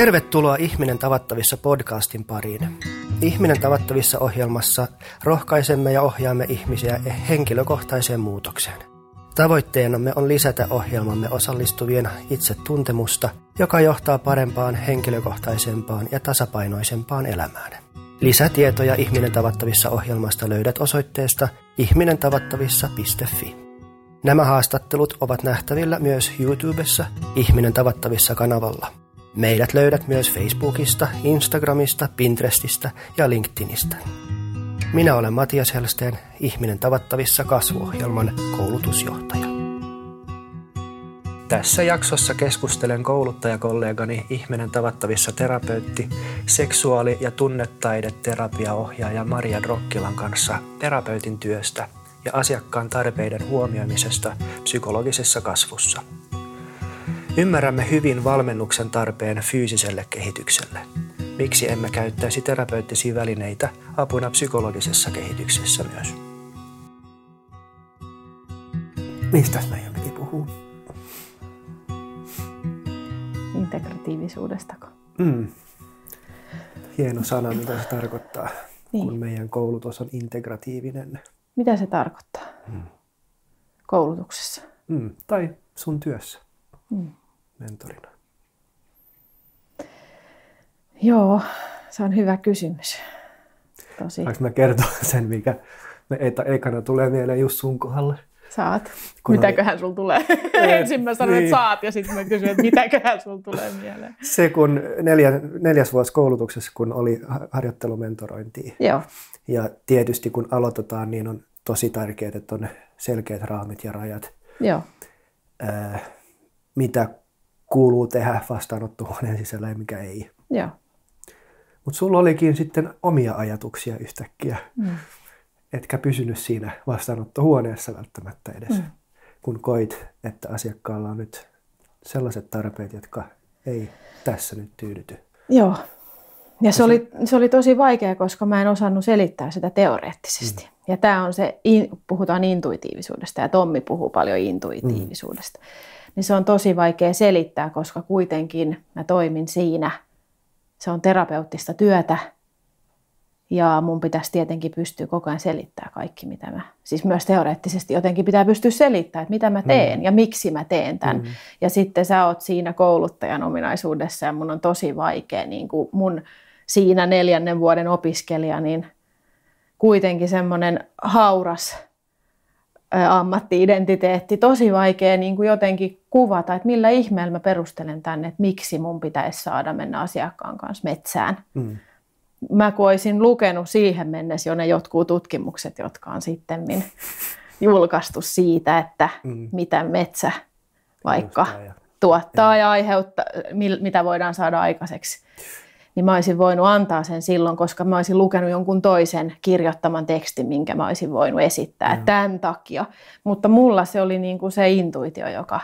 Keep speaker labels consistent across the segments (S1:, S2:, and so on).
S1: Tervetuloa Ihminen tavattavissa podcastin pariin. Ihminen tavattavissa ohjelmassa rohkaisemme ja ohjaamme ihmisiä henkilökohtaiseen muutokseen. Tavoitteenamme on lisätä ohjelmamme osallistuvien itsetuntemusta, joka johtaa parempaan, henkilökohtaisempaan ja tasapainoisempaan elämään. Lisätietoja Ihminen tavattavissa ohjelmasta löydät osoitteesta ihminentavattavissa.fi. Nämä haastattelut ovat nähtävillä myös YouTubessa Ihminen tavattavissa kanavalla. Meidät löydät myös Facebookista, Instagramista, Pinterestistä ja LinkedInistä. Minä olen Matias Helsteen, Ihminen tavattavissa kasvuohjelman koulutusjohtaja. Tässä jaksossa keskustelen kouluttajakollegani Ihminen tavattavissa terapeutti, seksuaali- ja tunnetaideterapiaohjaaja Maria Drokkilan kanssa terapeutin työstä ja asiakkaan tarpeiden huomioimisesta psykologisessa kasvussa. Ymmärrämme hyvin valmennuksen tarpeen fyysiselle kehitykselle. Miksi emme käyttäisi terapeuttisia välineitä apuna psykologisessa kehityksessä myös? Mistä meidän piti puhua?
S2: Integratiivisuudestako?
S1: Mm. Hieno sana, mitä se tarkoittaa, niin. kun meidän koulutus on integratiivinen.
S2: Mitä se tarkoittaa mm. koulutuksessa?
S1: Mm. Tai sun työssä. Mm mentorina?
S2: Joo, se on hyvä kysymys.
S1: Tosi. Saanko mä kertoa sen, mikä me ekana tulee mieleen just sun kohdalle?
S2: Saat. Kun mitäköhän oli... sulla tulee? Ensin mä sanoin, niin. että saat ja sitten mä kysyin, että mitäköhän sulla tulee mieleen.
S1: Se kun neljä, neljäs vuosi koulutuksessa, kun oli harjoittelumentorointia.
S2: Joo.
S1: Ja tietysti kun aloitetaan, niin on tosi tärkeää, että on selkeät raamit ja rajat.
S2: Joo.
S1: Äh, mitä kuuluu tehdä vastaanottohuoneen sisällä ja mikä ei.
S2: Joo.
S1: Mutta sulla olikin sitten omia ajatuksia yhtäkkiä, mm. etkä pysynyt siinä vastaanottohuoneessa välttämättä edes, mm. kun koit, että asiakkaalla on nyt sellaiset tarpeet, jotka ei tässä nyt tyydyty.
S2: Joo. Ja se oli, se oli tosi vaikea, koska mä en osannut selittää sitä teoreettisesti. Mm. Ja tämä on se, puhutaan intuitiivisuudesta ja Tommi puhuu paljon intuitiivisuudesta. Mm niin se on tosi vaikea selittää, koska kuitenkin mä toimin siinä. Se on terapeuttista työtä ja mun pitäisi tietenkin pystyä koko ajan selittämään kaikki, mitä mä, siis myös teoreettisesti jotenkin pitää pystyä selittämään, että mitä mä teen mm. ja miksi mä teen tämän. Mm. Ja sitten sä oot siinä kouluttajan ominaisuudessa ja mun on tosi vaikea, niin kuin mun siinä neljännen vuoden opiskelija, niin kuitenkin semmoinen hauras ammatti-identiteetti, tosi vaikea niin kuin jotenkin kuvata, että millä ihmeellä mä perustelen tänne, että miksi mun pitäisi saada mennä asiakkaan kanssa metsään. Mm. Mä kun olisin lukenut siihen mennessä jo ne jotkut tutkimukset, jotka on sitten julkaistu siitä, että mm. mitä metsä vaikka tuottaa ja, ja aiheuttaa, mitä voidaan saada aikaiseksi niin mä olisin voinut antaa sen silloin, koska mä olisin lukenut jonkun toisen kirjoittaman tekstin, minkä mä olisin voinut esittää mm. tämän takia. Mutta mulla se oli niin kuin se intuitio, joka...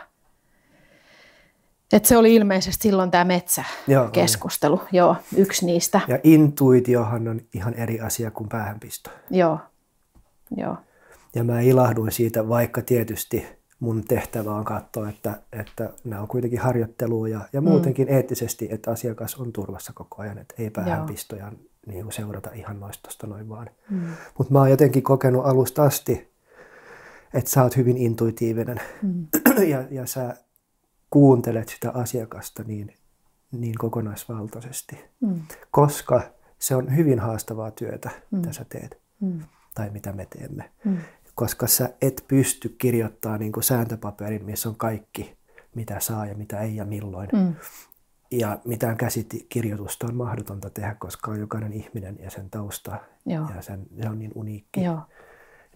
S2: Että se oli ilmeisesti silloin tämä metsäkeskustelu, Joo, Joo, yksi niistä.
S1: Ja intuitiohan on ihan eri asia kuin päähänpisto.
S2: Joo, Joo.
S1: Ja mä ilahduin siitä, vaikka tietysti mun tehtävä on katsoa, että, että nämä on kuitenkin harjoittelua ja, ja muutenkin mm. eettisesti, että asiakas on turvassa koko ajan, että ei päähänpistoja niin kuin seurata ihan noista noin vaan. Mm. Mutta mä oon jotenkin kokenut alusta asti, että sä oot hyvin intuitiivinen mm. ja, ja sä kuuntelet sitä asiakasta niin, niin kokonaisvaltaisesti, mm. koska se on hyvin haastavaa työtä, mm. mitä sä teet mm. tai mitä me teemme. Mm koska sä et pysty kirjoittamaan niin sääntöpaperin, missä on kaikki, mitä saa ja mitä ei ja milloin. Mm. Ja mitään käsikirjoitusta on mahdotonta tehdä, koska on jokainen ihminen ja sen tausta Joo. ja sen, se on niin uniikki. Joo.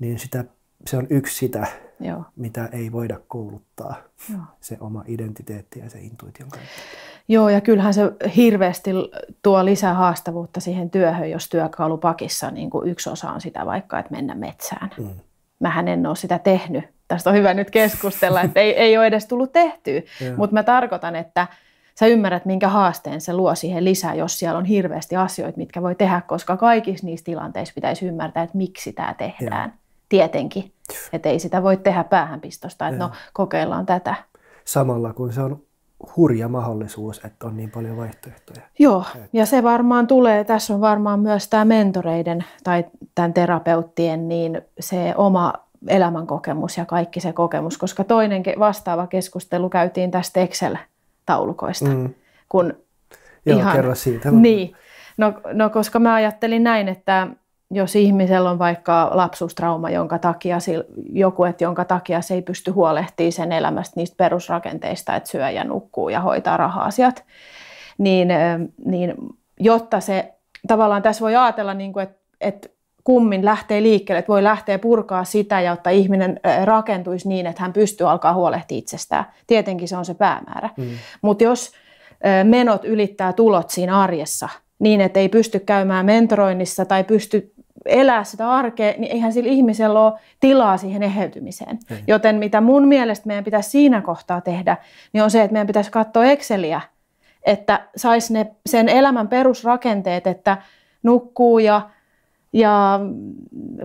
S1: Niin sitä, se on yksi sitä, Joo. mitä ei voida kouluttaa, Joo. se oma identiteetti ja se intuition kautta.
S2: Joo, ja kyllähän se hirveästi tuo lisää haastavuutta siihen työhön, jos työkalupakissa niin kuin yksi osa on sitä vaikka, että mennä metsään. Mm mähän en ole sitä tehnyt. Tästä on hyvä nyt keskustella, että ei, ei ole edes tullut tehtyä. Mutta mä tarkoitan, että sä ymmärrät, minkä haasteen se luo siihen lisää, jos siellä on hirveästi asioita, mitkä voi tehdä, koska kaikissa niissä tilanteissa pitäisi ymmärtää, että miksi tämä tehdään. Ja. Tietenkin. Että ei sitä voi tehdä päähänpistosta, että no kokeillaan tätä.
S1: Samalla kun se on hurja mahdollisuus, että on niin paljon vaihtoehtoja.
S2: Joo, ja se varmaan tulee, tässä on varmaan myös tämä mentoreiden tai tämän terapeuttien, niin se oma elämänkokemus ja kaikki se kokemus, koska toinen vastaava keskustelu käytiin tästä Excel-taulukoista. Mm.
S1: Kun Joo, ihan, kerro siitä.
S2: Niin, no, no koska mä ajattelin näin, että jos ihmisellä on vaikka lapsuustrauma, jonka takia, joku, että jonka takia se ei pysty huolehtimaan sen elämästä niistä perusrakenteista, että syö ja nukkuu ja hoitaa raha-asiat, niin, niin jotta se, tavallaan tässä voi ajatella, niin kuin, että, että kummin lähtee liikkeelle, että voi lähteä purkaa sitä, jotta ihminen rakentuisi niin, että hän pystyy alkaa huolehtia itsestään. Tietenkin se on se päämäärä. Mm. Mutta jos menot ylittää tulot siinä arjessa, niin että ei pysty käymään mentoroinnissa tai pysty elää sitä arkea, niin eihän sillä ihmisellä ole tilaa siihen eheytymiseen. Ei. Joten mitä mun mielestä meidän pitäisi siinä kohtaa tehdä, niin on se, että meidän pitäisi katsoa Exceliä, että saisi ne sen elämän perusrakenteet, että nukkuu ja, ja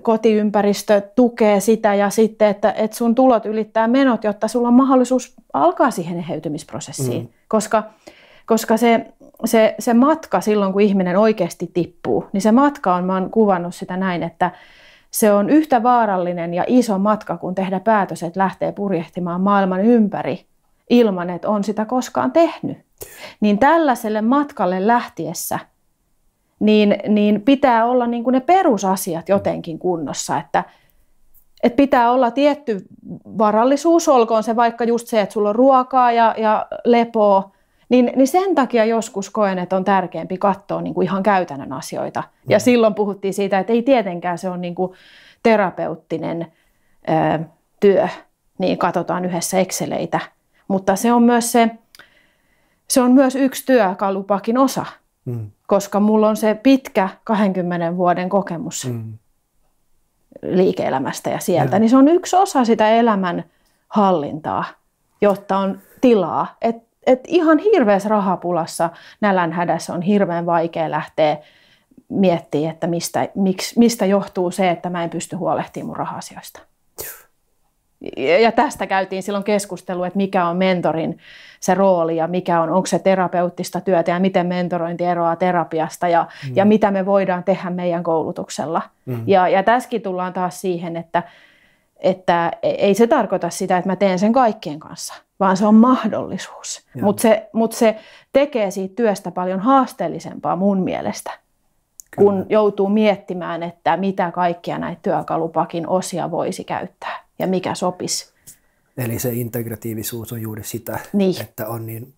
S2: kotiympäristö tukee sitä ja sitten, että, että sun tulot ylittää menot, jotta sulla on mahdollisuus alkaa siihen eheytymisprosessiin. Mm. Koska, koska se se, se matka silloin, kun ihminen oikeasti tippuu, niin se matka on, mä oon kuvannut sitä näin, että se on yhtä vaarallinen ja iso matka, kun tehdä päätös, että lähtee purjehtimaan maailman ympäri ilman, että on sitä koskaan tehnyt. Niin tällaiselle matkalle lähtiessä, niin, niin pitää olla niin kuin ne perusasiat jotenkin kunnossa, että, että pitää olla tietty varallisuus, olkoon se vaikka just se, että sulla on ruokaa ja, ja lepoa, niin, niin sen takia joskus koen, että on tärkeämpi katsoa niin kuin ihan käytännön asioita. Mm. Ja silloin puhuttiin siitä, että ei tietenkään se on niin kuin terapeuttinen ö, työ, niin katsotaan yhdessä Exceleitä. Mutta se on myös, se, se on myös yksi työkalupakin osa, mm. koska mulla on se pitkä 20 vuoden kokemus mm. liike-elämästä ja sieltä, ja. niin se on yksi osa sitä elämän hallintaa, jotta on tilaa, että et ihan hirveässä rahapulassa nälänhädässä on hirveän vaikea lähteä miettimään, että mistä, miksi, mistä johtuu se, että mä en pysty huolehtimaan mun rahasioista. Ja tästä käytiin silloin keskustelu, että mikä on mentorin se rooli ja mikä on, onko se terapeuttista työtä ja miten mentorointi eroaa terapiasta ja, mm. ja mitä me voidaan tehdä meidän koulutuksella. Mm. Ja, ja tässäkin tullaan taas siihen, että, että ei se tarkoita sitä, että mä teen sen kaikkien kanssa vaan se on mahdollisuus. Mutta se, mut se tekee siitä työstä paljon haasteellisempaa mun mielestä, Kyllä. kun joutuu miettimään, että mitä kaikkia näitä työkalupakin osia voisi käyttää ja mikä sopisi.
S1: Eli se integratiivisuus on juuri sitä, niin. että on niin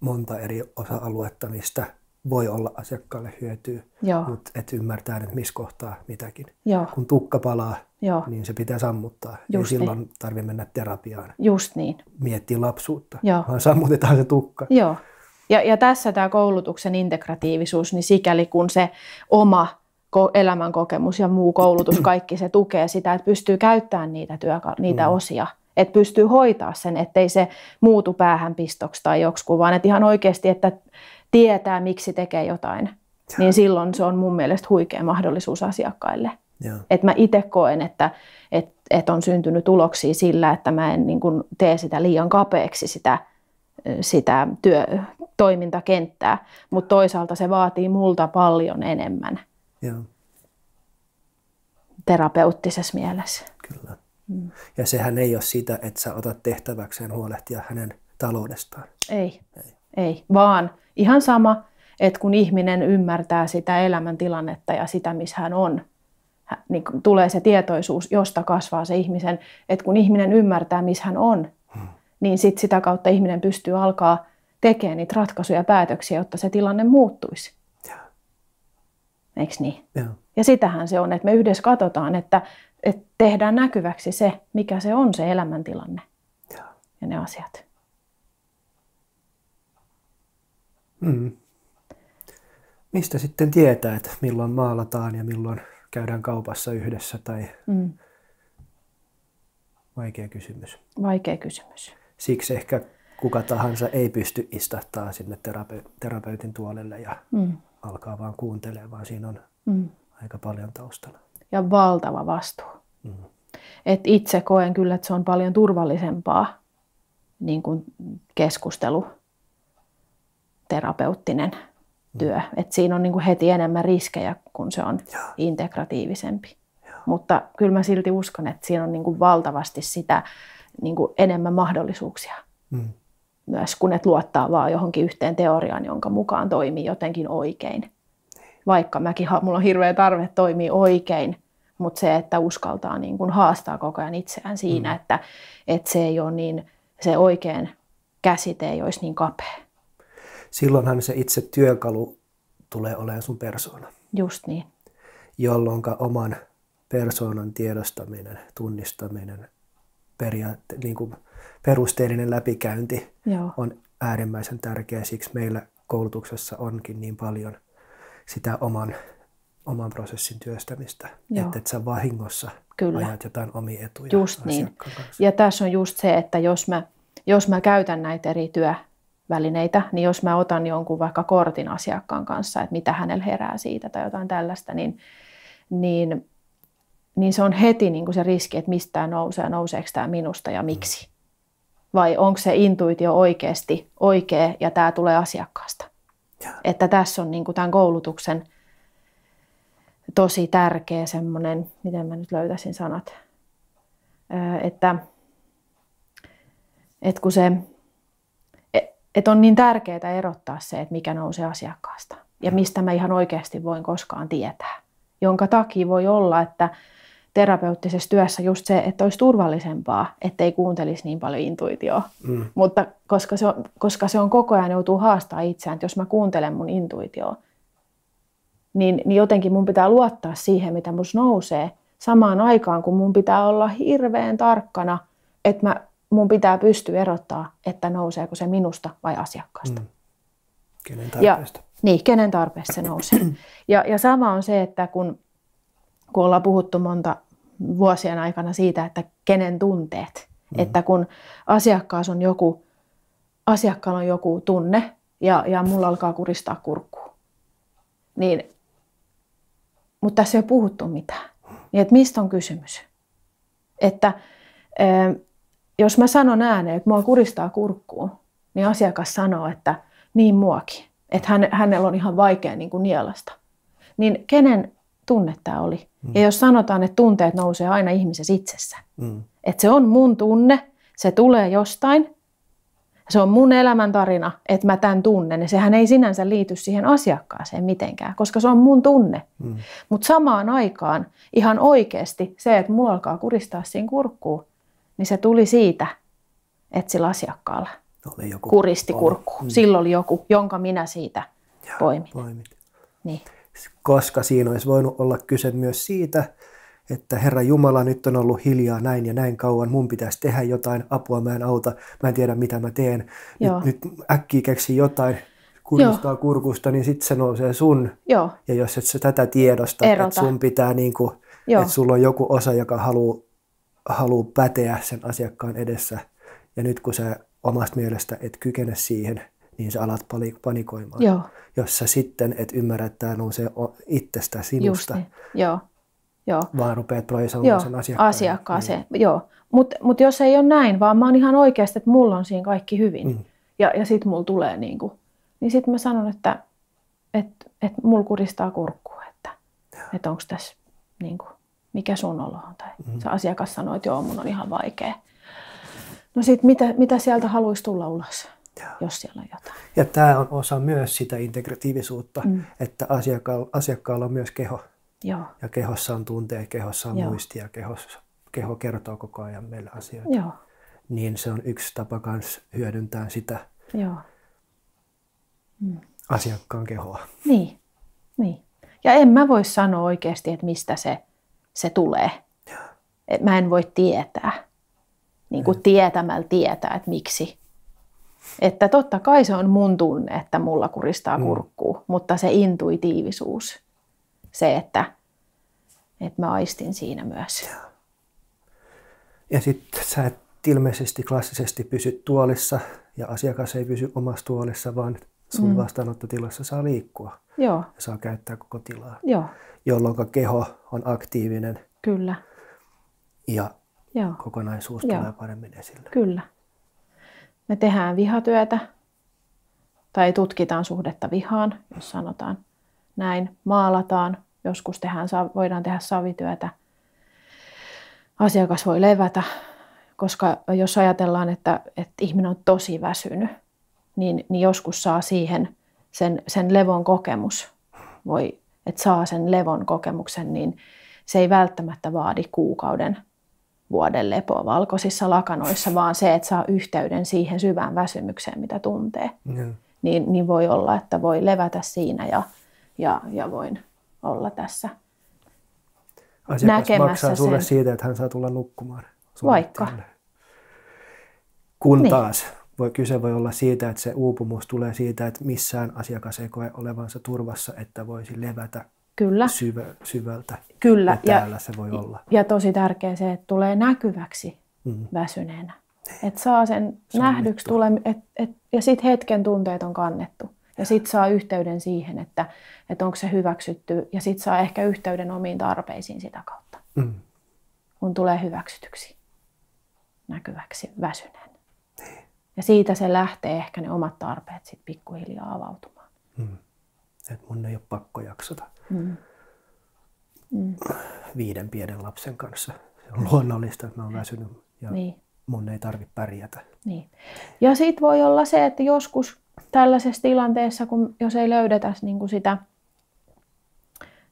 S1: monta eri osa-aluetta, mistä voi olla asiakkaalle hyötyä, mutta et ymmärtää, että missä kohtaa mitäkin. Joo. Kun tukka palaa, Joo. niin se pitää sammuttaa. Just Ei niin. silloin tarvitse mennä terapiaan.
S2: Just niin.
S1: Miettiä lapsuutta, Joo. vaan sammutetaan se tukka.
S2: Joo. Ja, ja tässä tämä koulutuksen integratiivisuus, niin sikäli kun se oma elämän kokemus ja muu koulutus, kaikki se tukee sitä, että pystyy käyttämään niitä, työka- niitä mm. osia, että pystyy hoitaa sen, ettei se muutu päähänpistoksi tai joksikin, vaan että ihan oikeasti, että tietää, miksi tekee jotain, ja. niin silloin se on mun mielestä huikea mahdollisuus asiakkaille. Että mä itse koen, että et, et on syntynyt tuloksia sillä, että mä en niin kun tee sitä liian kapeaksi sitä, sitä työ, toimintakenttää, mutta toisaalta se vaatii multa paljon enemmän ja. terapeuttisessa mielessä.
S1: Kyllä. Mm. Ja sehän ei ole sitä, että sä otat tehtäväkseen huolehtia hänen taloudestaan.
S2: Ei, ei, ei vaan ihan sama, että kun ihminen ymmärtää sitä elämäntilannetta ja sitä, missä hän on, niin tulee se tietoisuus, josta kasvaa se ihmisen, että kun ihminen ymmärtää, missä hän on, hmm. niin sit sitä kautta ihminen pystyy alkaa tekemään niitä ratkaisuja ja päätöksiä, jotta se tilanne muuttuisi. Eikö niin? Ja. ja sitähän se on, että me yhdessä katsotaan, että, että tehdään näkyväksi se, mikä se on se elämäntilanne ja, ja ne asiat.
S1: Mm. Mistä sitten tietää, että milloin maalataan ja milloin käydään kaupassa yhdessä tai mm. vaikea kysymys.
S2: Vaikea kysymys.
S1: Siksi ehkä kuka tahansa ei pysty istahtaa sinne terape- terapeutin tuolelle ja mm. Alkaa vaan kuuntelemaan, vaan siinä on mm. aika paljon taustalla.
S2: Ja valtava vastuu. Mm. Et itse koen kyllä, että se on paljon turvallisempaa niin kuin keskustelu terapeuttinen työ. Et siinä on niin kuin heti enemmän riskejä, kun se on Joo. integratiivisempi. Joo. Mutta kyllä mä silti uskon, että siinä on niin kuin valtavasti sitä niin kuin enemmän mahdollisuuksia. Mm. Myös kun et luottaa vaan johonkin yhteen teoriaan, jonka mukaan toimii jotenkin oikein. Vaikka mäkin, mulla on hirveä tarve toimia oikein, mutta se, että uskaltaa niin kuin haastaa koko ajan itseään siinä, mm. että, että se ei ole niin, se oikein käsite ei olisi niin kapea
S1: silloinhan se itse työkalu tulee olemaan sun persoona.
S2: Just niin.
S1: Jolloin oman persoonan tiedostaminen, tunnistaminen, periaatte, niin kuin perusteellinen läpikäynti Joo. on äärimmäisen tärkeä. Siksi meillä koulutuksessa onkin niin paljon sitä oman, oman prosessin työstämistä, Joo. että et sä vahingossa Kyllä. ajat jotain omia etuja
S2: Just niin. Kanssa. Ja tässä on just se, että jos mä, jos mä käytän näitä eri työ, välineitä, niin jos mä otan jonkun vaikka kortin asiakkaan kanssa, että mitä hänellä herää siitä tai jotain tällaista, niin, niin, niin se on heti niin kuin se riski, että mistä tämä nousee nouseeko tämä minusta ja miksi. Vai onko se intuitio oikeasti oikea ja tämä tulee asiakkaasta. Ja. Että tässä on niin kuin tämän koulutuksen tosi tärkeä semmoinen, miten mä nyt löytäisin sanat, että, että kun se että on niin tärkeää erottaa se, että mikä nousee asiakkaasta ja mistä mä ihan oikeasti voin koskaan tietää. Jonka takia voi olla, että terapeuttisessa työssä just se, että olisi turvallisempaa, ettei kuuntelisi niin paljon intuitioa. Mm. Mutta koska se, on, koska se on koko ajan joutuu haastaa itseään, että jos mä kuuntelen mun intuitioa, niin, niin jotenkin mun pitää luottaa siihen, mitä mus nousee, samaan aikaan, kun mun pitää olla hirveän tarkkana, että mä mun pitää pystyä erottaa, että nouseeko se minusta vai asiakkaasta. Mm.
S1: Kenen tarpeesta?
S2: Ja, niin, kenen tarpeesta se nousee. ja, ja sama on se, että kun, kun ollaan puhuttu monta vuosien aikana siitä, että kenen tunteet, mm. että kun asiakkaas on joku, asiakkaalla on joku tunne ja, ja mulla alkaa kuristaa kurkkuu, niin, mutta tässä ei ole puhuttu mitään. Niin, että mistä on kysymys? Että jos mä sanon ääneen, että mua kuristaa kurkkuun, niin asiakas sanoo, että niin muakin. Että hän, hänellä on ihan vaikea niin kuin nielasta. Niin kenen tunne tämä oli? Mm. Ja jos sanotaan, että tunteet nousee aina ihmisessä itsessä. Mm. Että se on mun tunne, se tulee jostain. Se on mun elämäntarina, että mä tämän tunnen. Ja sehän ei sinänsä liity siihen asiakkaaseen mitenkään, koska se on mun tunne. Mm. Mutta samaan aikaan ihan oikeasti se, että mulla alkaa kuristaa siinä kurkkuun, niin se tuli siitä, että sillä asiakkaalla oli joku, kuristi kurkku. Mm. Silloin oli joku, jonka minä siitä Joo, poimin. Poimit. Niin.
S1: Koska siinä olisi voinut olla kyse myös siitä, että Herra Jumala nyt on ollut hiljaa näin ja näin kauan, mun pitäisi tehdä jotain, apua mä en auta, mä en tiedä mitä mä teen, nyt, nyt äkkiä keksi jotain, kuristaa Joo. kurkusta, niin sitten se nousee sun. Joo. Ja jos et sä tätä tiedosta, Erota. että sun pitää niinku, että sulla on joku osa, joka haluaa haluaa päteä sen asiakkaan edessä. Ja nyt kun sä omasta mielestä et kykene siihen, niin sä alat panikoimaan. Joo. Jos sä sitten et ymmärrä, että tämä nousee itsestä, sinusta, niin.
S2: Joo. Joo.
S1: vaan rupeat projisoimaan sen asiakkaan.
S2: asiakkaaseen. Niin. Joo. Mutta mut jos ei ole näin, vaan mä oon ihan oikeasti, että mulla on siinä kaikki hyvin. Mm. Ja, ja sitten mulla tulee niin kuin, niin sitten mä sanon, että et, et mulla kuristaa kurkkua, että et onko tässä niin kuin, mikä sun olo on. Tai mm. se asiakas sanoi, että joo, mun on ihan vaikea. No sit mitä, mitä sieltä haluaisi tulla ulos, ja. jos siellä on jotain.
S1: Ja tämä on osa myös sitä integratiivisuutta, mm. että asiakkaalla, asiakkaalla on myös keho. Joo. Ja kehossa on tunteet, kehossa on joo. muistia, kehossa, keho kertoo koko ajan meille asioita. Joo. Niin se on yksi tapa myös hyödyntää sitä joo. Mm. asiakkaan kehoa.
S2: Niin, niin. Ja en mä voi sanoa oikeasti, että mistä se se tulee. Mä en voi tietää, niin kuin tietämällä tietää, että miksi. Että totta kai se on mun tunne, että mulla kuristaa mm. kurkkuu, mm. mutta se intuitiivisuus, se, että, että mä aistin siinä myös.
S1: Ja sitten sä et ilmeisesti klassisesti pysy tuolissa ja asiakas ei pysy omassa tuolissa, vaan sun mm. vastaanottotilassa saa liikkua Joo. ja saa käyttää koko tilaa. Joo jolloin keho on aktiivinen.
S2: Kyllä.
S1: Ja Joo. kokonaisuus Joo. tulee paremmin esille.
S2: Kyllä. Me tehdään vihatyötä tai tutkitaan suhdetta vihaan, jos sanotaan näin, maalataan, joskus tehdään, voidaan tehdä savityötä, asiakas voi levätä, koska jos ajatellaan, että, että ihminen on tosi väsynyt, niin, niin joskus saa siihen sen, sen levon kokemus, voi, että saa sen levon kokemuksen, niin se ei välttämättä vaadi kuukauden vuoden lepoa valkoisissa lakanoissa, vaan se, että saa yhteyden siihen syvään väsymykseen, mitä tuntee. Mm. Niin, niin voi olla, että voi levätä siinä ja, ja, ja voin olla tässä
S1: Asiakas maksaa sulle sen. siitä, että hän saa tulla nukkumaan.
S2: Vaikka.
S1: Kun niin. taas voi, kyse voi olla siitä, että se uupumus tulee siitä, että missään asiakas ei koe olevansa turvassa, että voisi levätä Kyllä. Syvä, syvältä.
S2: Kyllä.
S1: Ja täällä ja, se voi olla.
S2: Ja tosi tärkeä se, että tulee näkyväksi mm. väsyneenä. Että saa sen se nähdyksi tule, et, et, ja sitten hetken tunteet on kannettu. Ja sitten saa yhteyden siihen, että, että onko se hyväksytty. Ja sitten saa ehkä yhteyden omiin tarpeisiin sitä kautta. Mm. Kun tulee hyväksytyksi, näkyväksi, väsyneen. Niin. Ja siitä se lähtee ehkä ne omat tarpeet sitten pikkuhiljaa avautumaan. Mm.
S1: Että mun ei ole pakko jaksata mm. Mm. viiden pienen lapsen kanssa. Se on luonnollista, että mä oon väsynyt ja niin. mun ei tarvitse pärjätä.
S2: Niin. Ja sitten voi olla se, että joskus tällaisessa tilanteessa, kun jos ei löydetä niin kuin sitä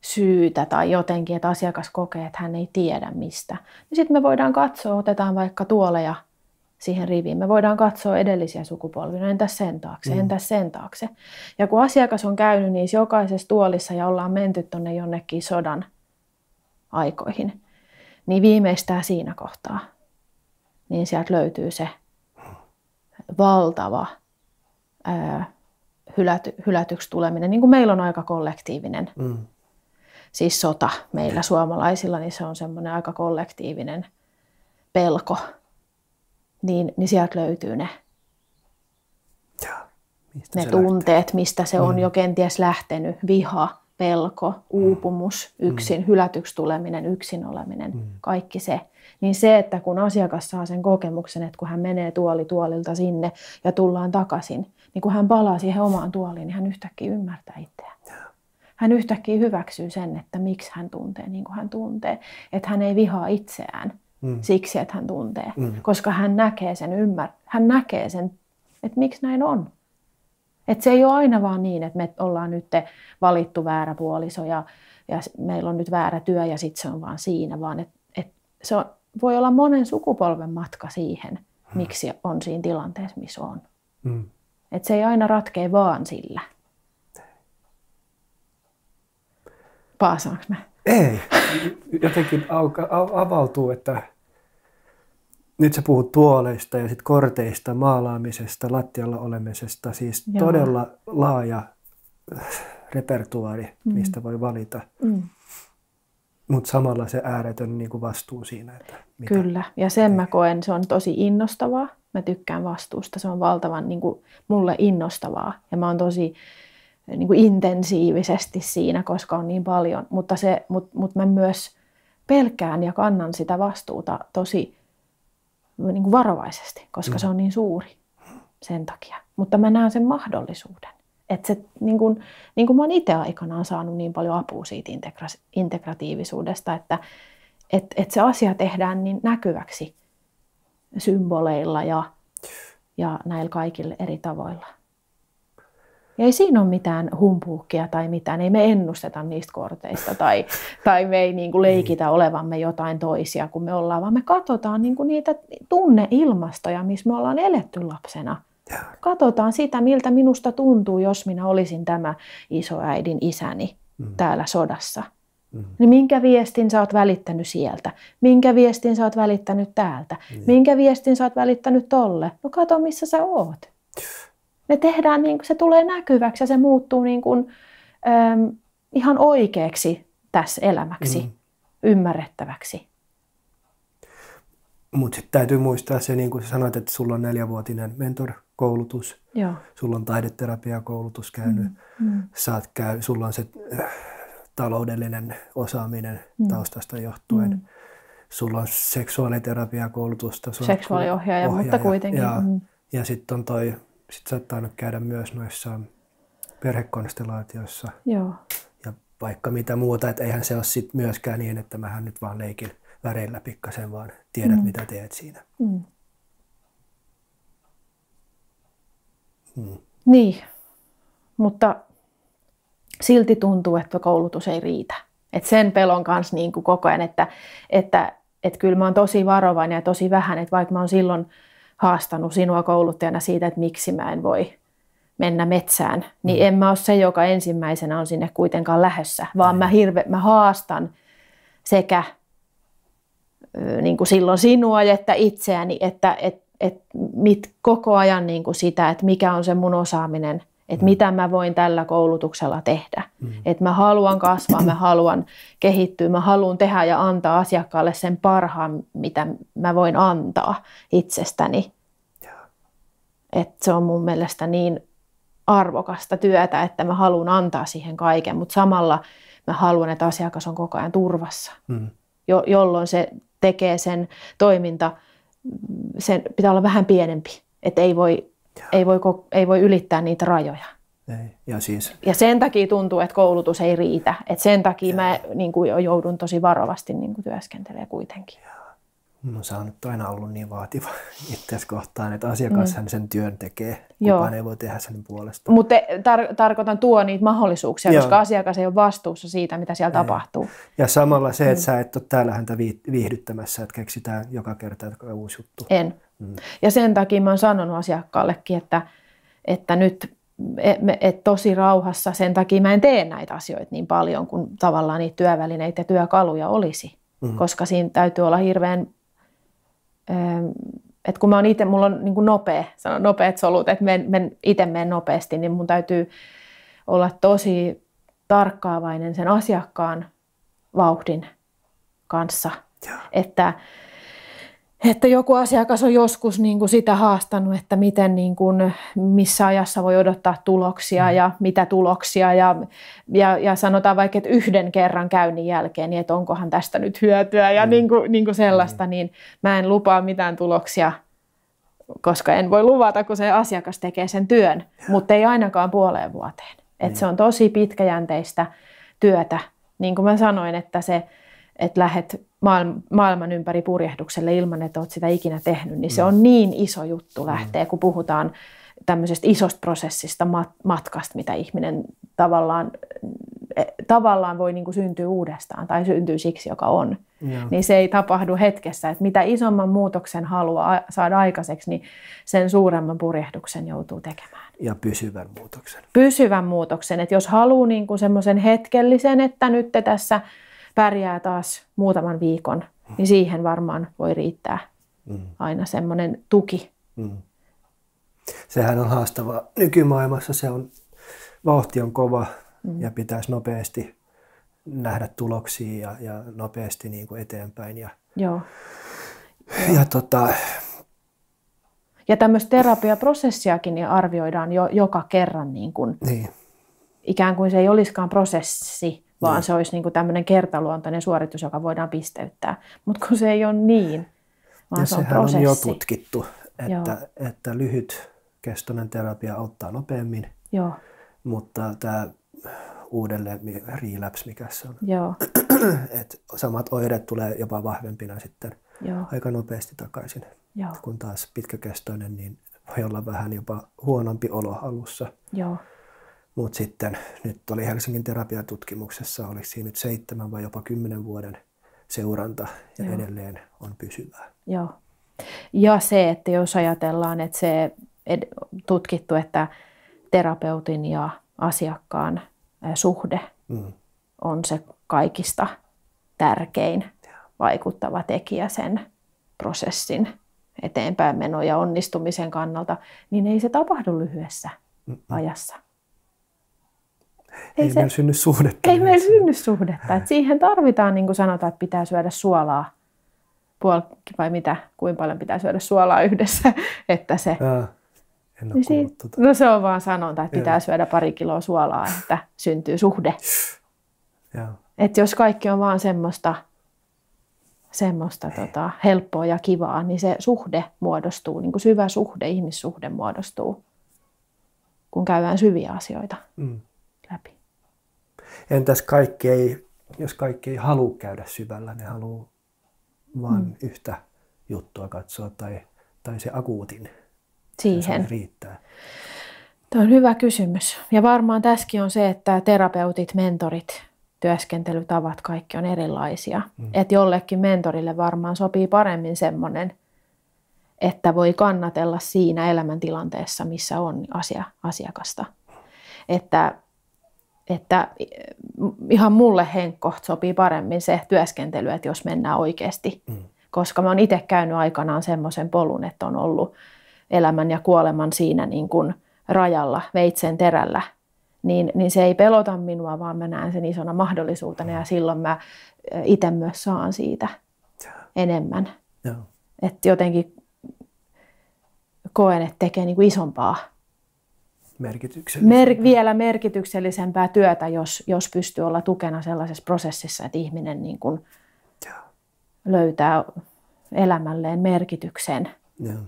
S2: syytä tai jotenkin, että asiakas kokee, että hän ei tiedä mistä, niin sitten me voidaan katsoa, otetaan vaikka tuoleja siihen riviin. Me voidaan katsoa edellisiä sukupolvia, no entäs sen taakse, mm. entäs sen taakse. Ja kun asiakas on käynyt niissä jokaisessa tuolissa ja ollaan menty tuonne jonnekin sodan aikoihin, niin viimeistään siinä kohtaa, niin sieltä löytyy se valtava ää, hyläty, hylätyksi tuleminen, niin kuin meillä on aika kollektiivinen. Mm. Siis sota meillä suomalaisilla, niin se on semmoinen aika kollektiivinen pelko niin, niin sieltä löytyy ne, ja, mistä ne tunteet, lähtee? mistä se on mm. jo kenties lähtenyt. Viha, pelko, uupumus, mm. yksin, mm. hylätyksi tuleminen, yksin oleminen, mm. kaikki se. Niin se, että kun asiakas saa sen kokemuksen, että kun hän menee tuoli tuolilta sinne ja tullaan takaisin, niin kun hän palaa siihen omaan tuoliin, niin hän yhtäkkiä ymmärtää itseään. Hän yhtäkkiä hyväksyy sen, että miksi hän tuntee niin kuin hän tuntee. Että hän ei vihaa itseään, mm. siksi, että hän tuntee. Mm. Koska hän näkee sen, ymmär, hän näkee sen, että miksi näin on. Että se ei ole aina vaan niin, että me ollaan nyt valittu väärä puoliso ja, ja meillä on nyt väärä työ ja sitten se on vaan siinä, vaan että et se on, voi olla monen sukupolven matka siihen, mm. miksi on siinä tilanteessa, missä on. Mm. Että se ei aina ratkea vaan sillä. Paasaanko mä?
S1: Ei. Jotenkin auka, avautuu, että nyt sä puhut tuoleista ja sit korteista, maalaamisesta, lattialla olemisesta. Siis Joo. todella laaja repertuaari, mm. mistä voi valita. Mm. Mutta samalla se ääretön niin kuin vastuu siinä. Että
S2: mitä Kyllä, ja sen mä koen, se on tosi innostavaa. Mä tykkään vastuusta, se on valtavan niin kuin, mulle innostavaa. Ja mä oon tosi niin kuin intensiivisesti siinä, koska on niin paljon. Mutta, se, mut, mut mä myös pelkään ja kannan sitä vastuuta tosi niin kuin varovaisesti, koska mm. se on niin suuri sen takia. Mutta mä näen sen mahdollisuuden. Että se, niin kuin, niin kuin mä oon itse aikanaan saanut niin paljon apua siitä integra- integratiivisuudesta, että et, et se asia tehdään niin näkyväksi symboleilla ja, ja näillä kaikilla eri tavoilla. Ja ei siinä ole mitään humpuukkia tai mitään, ei me ennusteta niistä korteista tai, tai me ei niin kuin leikitä olevamme jotain toisia kuin me ollaan, vaan me katsotaan niin kuin niitä tunneilmastoja, missä me ollaan eletty lapsena. Katsotaan sitä, miltä minusta tuntuu, jos minä olisin tämä isoäidin isäni mm. täällä sodassa. Mm. Niin minkä viestin sä oot välittänyt sieltä? Minkä viestin sä oot välittänyt täältä? Mm. Minkä viestin sä oot välittänyt tolle? No kato, missä sä oot ne tehdään, niin kuin, se tulee näkyväksi ja se muuttuu niin kuin, äm, ihan oikeaksi tässä elämäksi, mm. ymmärrettäväksi.
S1: Mutta sitten täytyy muistaa se, niin kuin sä sanoit, että sulla on neljävuotinen mentor-koulutus, Joo. sulla on taideterapiakoulutus käynyt, mm. Mm. Saat käy, sulla on se äh, taloudellinen osaaminen mm. taustasta johtuen. Mm. Sulla on seksuaaliterapiakoulutusta.
S2: Seksuaaliohjaaja, ohjaaja, mutta kuitenkin.
S1: Ja, mm. ja sitten on toi sit saattaa nyt käydä myös noissa perhekonstellaatioissa
S2: Joo.
S1: ja vaikka mitä muuta, että eihän se ole sit myöskään niin, että mähän nyt vaan leikin väreillä pikkasen, vaan tiedät mm. mitä teet siinä.
S2: Mm. Mm. Niin, mutta silti tuntuu, että koulutus ei riitä. Et sen pelon kanssa niin kuin koko ajan, että, että, että kyllä mä oon tosi varovainen ja tosi vähän, että vaikka mä oon silloin haastanut sinua kouluttajana siitä, että miksi mä en voi mennä metsään, niin mm. en mä ole se, joka ensimmäisenä on sinne kuitenkaan lähössä, vaan mä, hirve, mä haastan sekä niin kuin silloin sinua että itseäni, että et, et mit, koko ajan niin kuin sitä, että mikä on se mun osaaminen, että mm. mitä mä voin tällä koulutuksella tehdä. Mm. Että mä haluan kasvaa, mä haluan kehittyä, mä haluan tehdä ja antaa asiakkaalle sen parhaan, mitä mä voin antaa itsestäni. Että se on mun mielestä niin arvokasta työtä, että mä haluan antaa siihen kaiken, mutta samalla mä haluan, että asiakas on koko ajan turvassa, mm. jo, jolloin se tekee sen toiminta, sen pitää olla vähän pienempi, että ei voi, ei voi, ei voi ylittää niitä rajoja.
S1: Ei. Ja, siis...
S2: ja sen takia tuntuu, että koulutus ei riitä. Et sen takia ja. mä niin kuin, joudun tosi varovasti niin kuin, työskentelemään kuitenkin. Ja.
S1: No, se on nyt aina ollut niin vaativa itse kohtaan, että asiakashan mm. sen työn tekee. Kukaan Joo. ei voi tehdä sen puolesta.
S2: Mutta tar- tarkoitan tuo niitä mahdollisuuksia, Joo. koska asiakas ei ole vastuussa siitä, mitä siellä ei. tapahtuu.
S1: Ja samalla se, että mm. sä et ole täällä häntä viihdyttämässä, että keksitään joka kerta uusi juttu.
S2: En. Mm. Ja sen takia mä oon sanonut asiakkaallekin, että, että nyt et, et tosi rauhassa, sen takia mä en tee näitä asioita niin paljon, kuin tavallaan niitä työvälineitä ja työkaluja olisi. Mm. Koska siinä täytyy olla hirveän että kun mä oon itse, mulla on niin kuin nopea, sanon nopeat solut, että men, men, itse menen nopeasti, niin mun täytyy olla tosi tarkkaavainen sen asiakkaan vauhdin kanssa. Ja. Että että joku asiakas on joskus niin kuin sitä haastanut, että miten niin kuin, missä ajassa voi odottaa tuloksia mm. ja mitä tuloksia. Ja, ja, ja sanotaan vaikka, että yhden kerran käynnin jälkeen, niin että onkohan tästä nyt hyötyä ja mm. niin kuin, niin kuin sellaista, mm. niin mä en lupaa mitään tuloksia, koska en voi luvata, kun se asiakas tekee sen työn, mutta ei ainakaan puoleen vuoteen. Et mm. Se on tosi pitkäjänteistä työtä. Niin kuin mä sanoin, että se, että lähet maailman ympäri purjehdukselle ilman, että olet sitä ikinä tehnyt, niin se mm. on niin iso juttu mm. lähteä, kun puhutaan tämmöisestä isosta prosessista, matkasta, mitä ihminen tavallaan, e, tavallaan voi niin kuin syntyä uudestaan tai syntyy siksi, joka on. Ja. Niin se ei tapahdu hetkessä. Että mitä isomman muutoksen haluaa saada aikaiseksi, niin sen suuremman purjehduksen joutuu tekemään.
S1: Ja pysyvän muutoksen.
S2: Pysyvän muutoksen. Että jos haluaa niin kuin semmoisen hetkellisen, että nyt te tässä – pärjää taas muutaman viikon, niin siihen varmaan voi riittää mm. aina semmoinen tuki. Mm.
S1: Sehän on haastava nykymaailmassa, se on, vauhti on kova mm. ja pitäisi nopeasti nähdä tuloksia ja, ja nopeasti niin kuin eteenpäin. Ja,
S2: Joo.
S1: ja, tota,
S2: ja tämmöistä terapiaprosessiakin niin arvioidaan jo, joka kerran niin kuin, niin. ikään kuin se ei olisikaan prosessi, vaan niin. se olisi niin kuin tämmöinen kertaluontoinen suoritus, joka voidaan pisteyttää. Mutta kun se ei ole niin, vaan ja se on prosessi.
S1: on jo tutkittu, että, että lyhyt kestoinen terapia auttaa nopeammin,
S2: Joo.
S1: mutta tämä uudelleen relapse, mikä se on,
S2: Joo.
S1: että samat oireet tulee jopa vahvempina sitten
S2: Joo.
S1: aika nopeasti takaisin.
S2: Joo.
S1: Kun taas pitkäkestoinen, niin voi olla vähän jopa huonompi olo alussa.
S2: Joo.
S1: Mutta sitten nyt oli Helsingin terapiatutkimuksessa, oliko siinä nyt seitsemän vai jopa kymmenen vuoden seuranta ja Joo. edelleen on pysyvää.
S2: Joo. Ja se, että jos ajatellaan, että se tutkittu, että terapeutin ja asiakkaan suhde mm. on se kaikista tärkein vaikuttava tekijä sen prosessin eteenpäin meno ja onnistumisen kannalta, niin ei se tapahdu lyhyessä Mm-mm. ajassa.
S1: Ei, ei se, meillä synny suhdetta.
S2: Ei meillä synny suhdetta. Et siihen tarvitaan, niin kuin sanotaan, että pitää syödä suolaa. Puol, vai mitä, kuinka paljon pitää syödä suolaa yhdessä, että se...
S1: Aa, en niin
S2: tuota. No se on vaan sanonta, että pitää syödä pari kiloa suolaa, että syntyy suhde. Että jos kaikki on vaan semmoista, semmoista tota, helppoa ja kivaa, niin se suhde muodostuu, niin kuin syvä suhde, ihmissuhde muodostuu kun käydään syviä asioita mm.
S1: Entäs kaikki ei, jos kaikki ei halua käydä syvällä, ne haluaa vain mm. yhtä juttua katsoa tai, tai se akuutin.
S2: Siihen.
S1: Se riittää.
S2: Tuo on hyvä kysymys. Ja varmaan tässäkin on se, että terapeutit, mentorit, työskentelytavat, kaikki on erilaisia. Mm. Että jollekin mentorille varmaan sopii paremmin semmoinen, että voi kannatella siinä elämäntilanteessa, missä on asia, asiakasta. Että, että ihan mulle Henkko sopii paremmin se työskentely, että jos mennään oikeasti. Mm. Koska mä oon itse käynyt aikanaan semmoisen polun, että on ollut elämän ja kuoleman siinä niin kuin rajalla, veitsen terällä, niin, niin se ei pelota minua, vaan mä näen sen isona mahdollisuutena ja silloin mä itse myös saan siitä enemmän. Että jotenkin koen, että tekee niin kuin isompaa,
S1: merkityksellisempää.
S2: Mer- vielä merkityksellisempää työtä, jos, jos pystyy olla tukena sellaisessa prosessissa, että ihminen niin kuin löytää elämälleen merkityksen.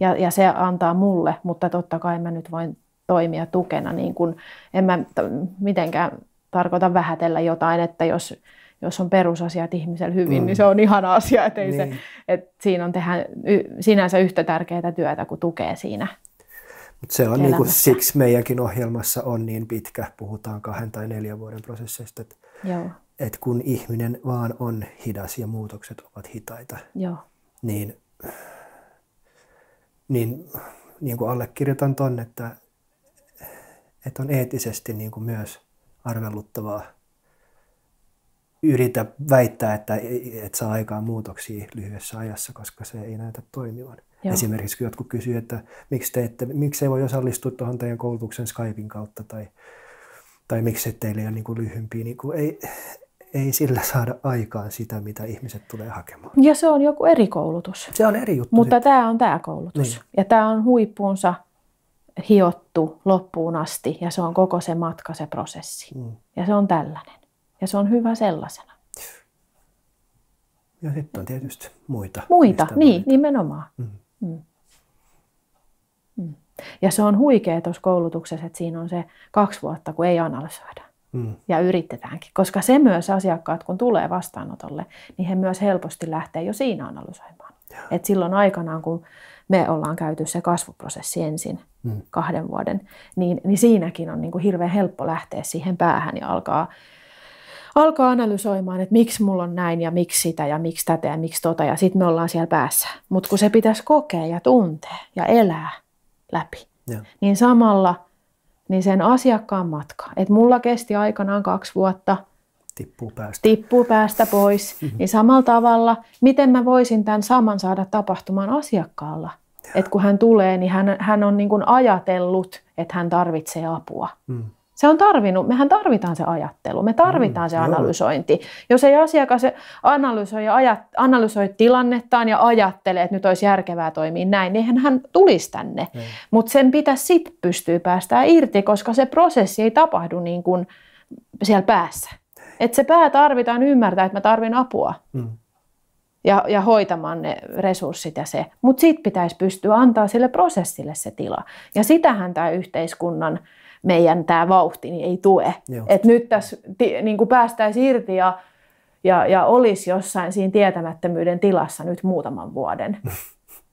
S2: Ja, ja se antaa mulle, mutta totta kai mä nyt voin toimia tukena. Niin kuin, en mä mitenkään tarkoita vähätellä jotain, että jos, jos on perusasiat ihmisellä hyvin, mm. niin se on ihana asia. Että niin. se, että siinä on tehdä sinänsä yhtä tärkeää työtä kuin tukee siinä.
S1: Mut se on niin kuin, siksi meidänkin ohjelmassa on niin pitkä, puhutaan kahden tai neljän vuoden prosesseista, että, Joo. että kun ihminen vaan on hidas ja muutokset ovat hitaita, Joo. niin, niin, niin kuin allekirjoitan ton, että, että on eettisesti niin kuin myös arveluttavaa yritä väittää, että, että saa aikaan muutoksia lyhyessä ajassa, koska se ei näytä toimivan. Joo. Esimerkiksi kun jotkut kysyy, että miksi, te ette, miksi ei voi osallistua tuohon teidän koulutuksen Skypein kautta tai, tai miksi teille ole niin kuin lyhyempiä, niin kuin ei, ei sillä saada aikaan sitä, mitä ihmiset tulee hakemaan.
S2: Ja se on joku eri koulutus.
S1: Se on eri juttu.
S2: Mutta sitten. tämä on tämä koulutus. Niin. Ja tämä on huippuunsa hiottu loppuun asti ja se on koko se matka, se prosessi. Mm. Ja se on tällainen. Ja se on hyvä sellaisena.
S1: Ja sitten on tietysti muita.
S2: Muita, niin, muita. nimenomaan. Mm. Mm. Mm. Ja se on huikea tuossa koulutuksessa, että siinä on se kaksi vuotta, kun ei analysoida. Mm. Ja yritetäänkin, koska se myös asiakkaat, kun tulee vastaanotolle, niin he myös helposti lähtee jo siinä analysoimaan. Et silloin aikanaan, kun me ollaan käyty se kasvuprosessi ensin mm. kahden vuoden, niin, niin siinäkin on niin kuin hirveän helppo lähteä siihen päähän ja alkaa, alkaa analysoimaan, että miksi mulla on näin ja miksi sitä ja miksi tätä ja miksi tota ja sitten me ollaan siellä päässä. Mutta kun se pitäisi kokea ja tuntea ja elää läpi, ja. niin samalla niin sen asiakkaan matka, että mulla kesti aikanaan kaksi vuotta –
S1: tippuu päästä,
S2: tippuu päästä pois. Mm-hmm. Niin samalla tavalla, miten mä voisin tämän saman saada tapahtumaan asiakkaalla? Että kun hän tulee, niin hän, hän on niin kuin ajatellut, että hän tarvitsee apua. Mm. Se on tarvinnut, mehän tarvitaan se ajattelu, me tarvitaan mm, se analysointi. Joo. Jos ei asiakas analysoi, ja ajat, analysoi tilannettaan ja ajattelee, että nyt olisi järkevää toimia näin, niin hän tulisi tänne. Mm. Mutta sen pitäisi sitten pystyä päästään irti, koska se prosessi ei tapahdu niin kuin siellä päässä. Että se pää tarvitaan ymmärtää, että mä tarvin apua. Mm. Ja, ja hoitamaan ne resurssit ja se. Mutta sitten pitäisi pystyä antaa sille prosessille se tila. Ja sitähän tämä yhteiskunnan meidän tämä vauhti niin ei tue. Että nyt tässä niin päästäisiin irti ja, ja, ja olisi jossain siinä tietämättömyyden tilassa nyt muutaman vuoden.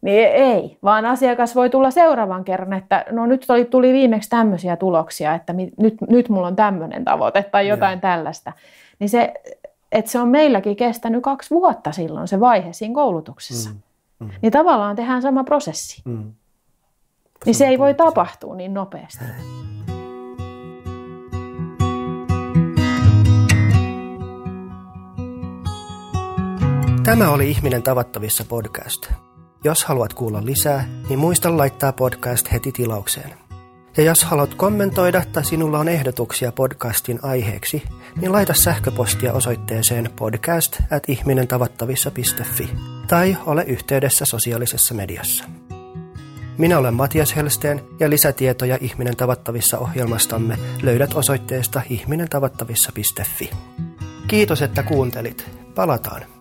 S2: Niin ei, vaan asiakas voi tulla seuraavan kerran, että no nyt tuli, tuli viimeksi tämmöisiä tuloksia, että mi, nyt, nyt mulla on tämmöinen tavoite tai jotain ja. tällaista. Niin se, että se on meilläkin kestänyt kaksi vuotta silloin se vaihe siinä koulutuksessa. Mm. Mm. Niin tavallaan tehdään sama prosessi. Mm. Niin se ei voi tapahtua niin nopeasti.
S1: Tämä oli Ihminen tavattavissa podcast. Jos haluat kuulla lisää, niin muista laittaa podcast heti tilaukseen. Ja jos haluat kommentoida tai sinulla on ehdotuksia podcastin aiheeksi, niin laita sähköpostia osoitteeseen podcast at tai ole yhteydessä sosiaalisessa mediassa. Minä olen Matias Helsteen ja lisätietoja Ihminen tavattavissa ohjelmastamme löydät osoitteesta ihminentavattavissa.fi. Kiitos, että kuuntelit. Palataan.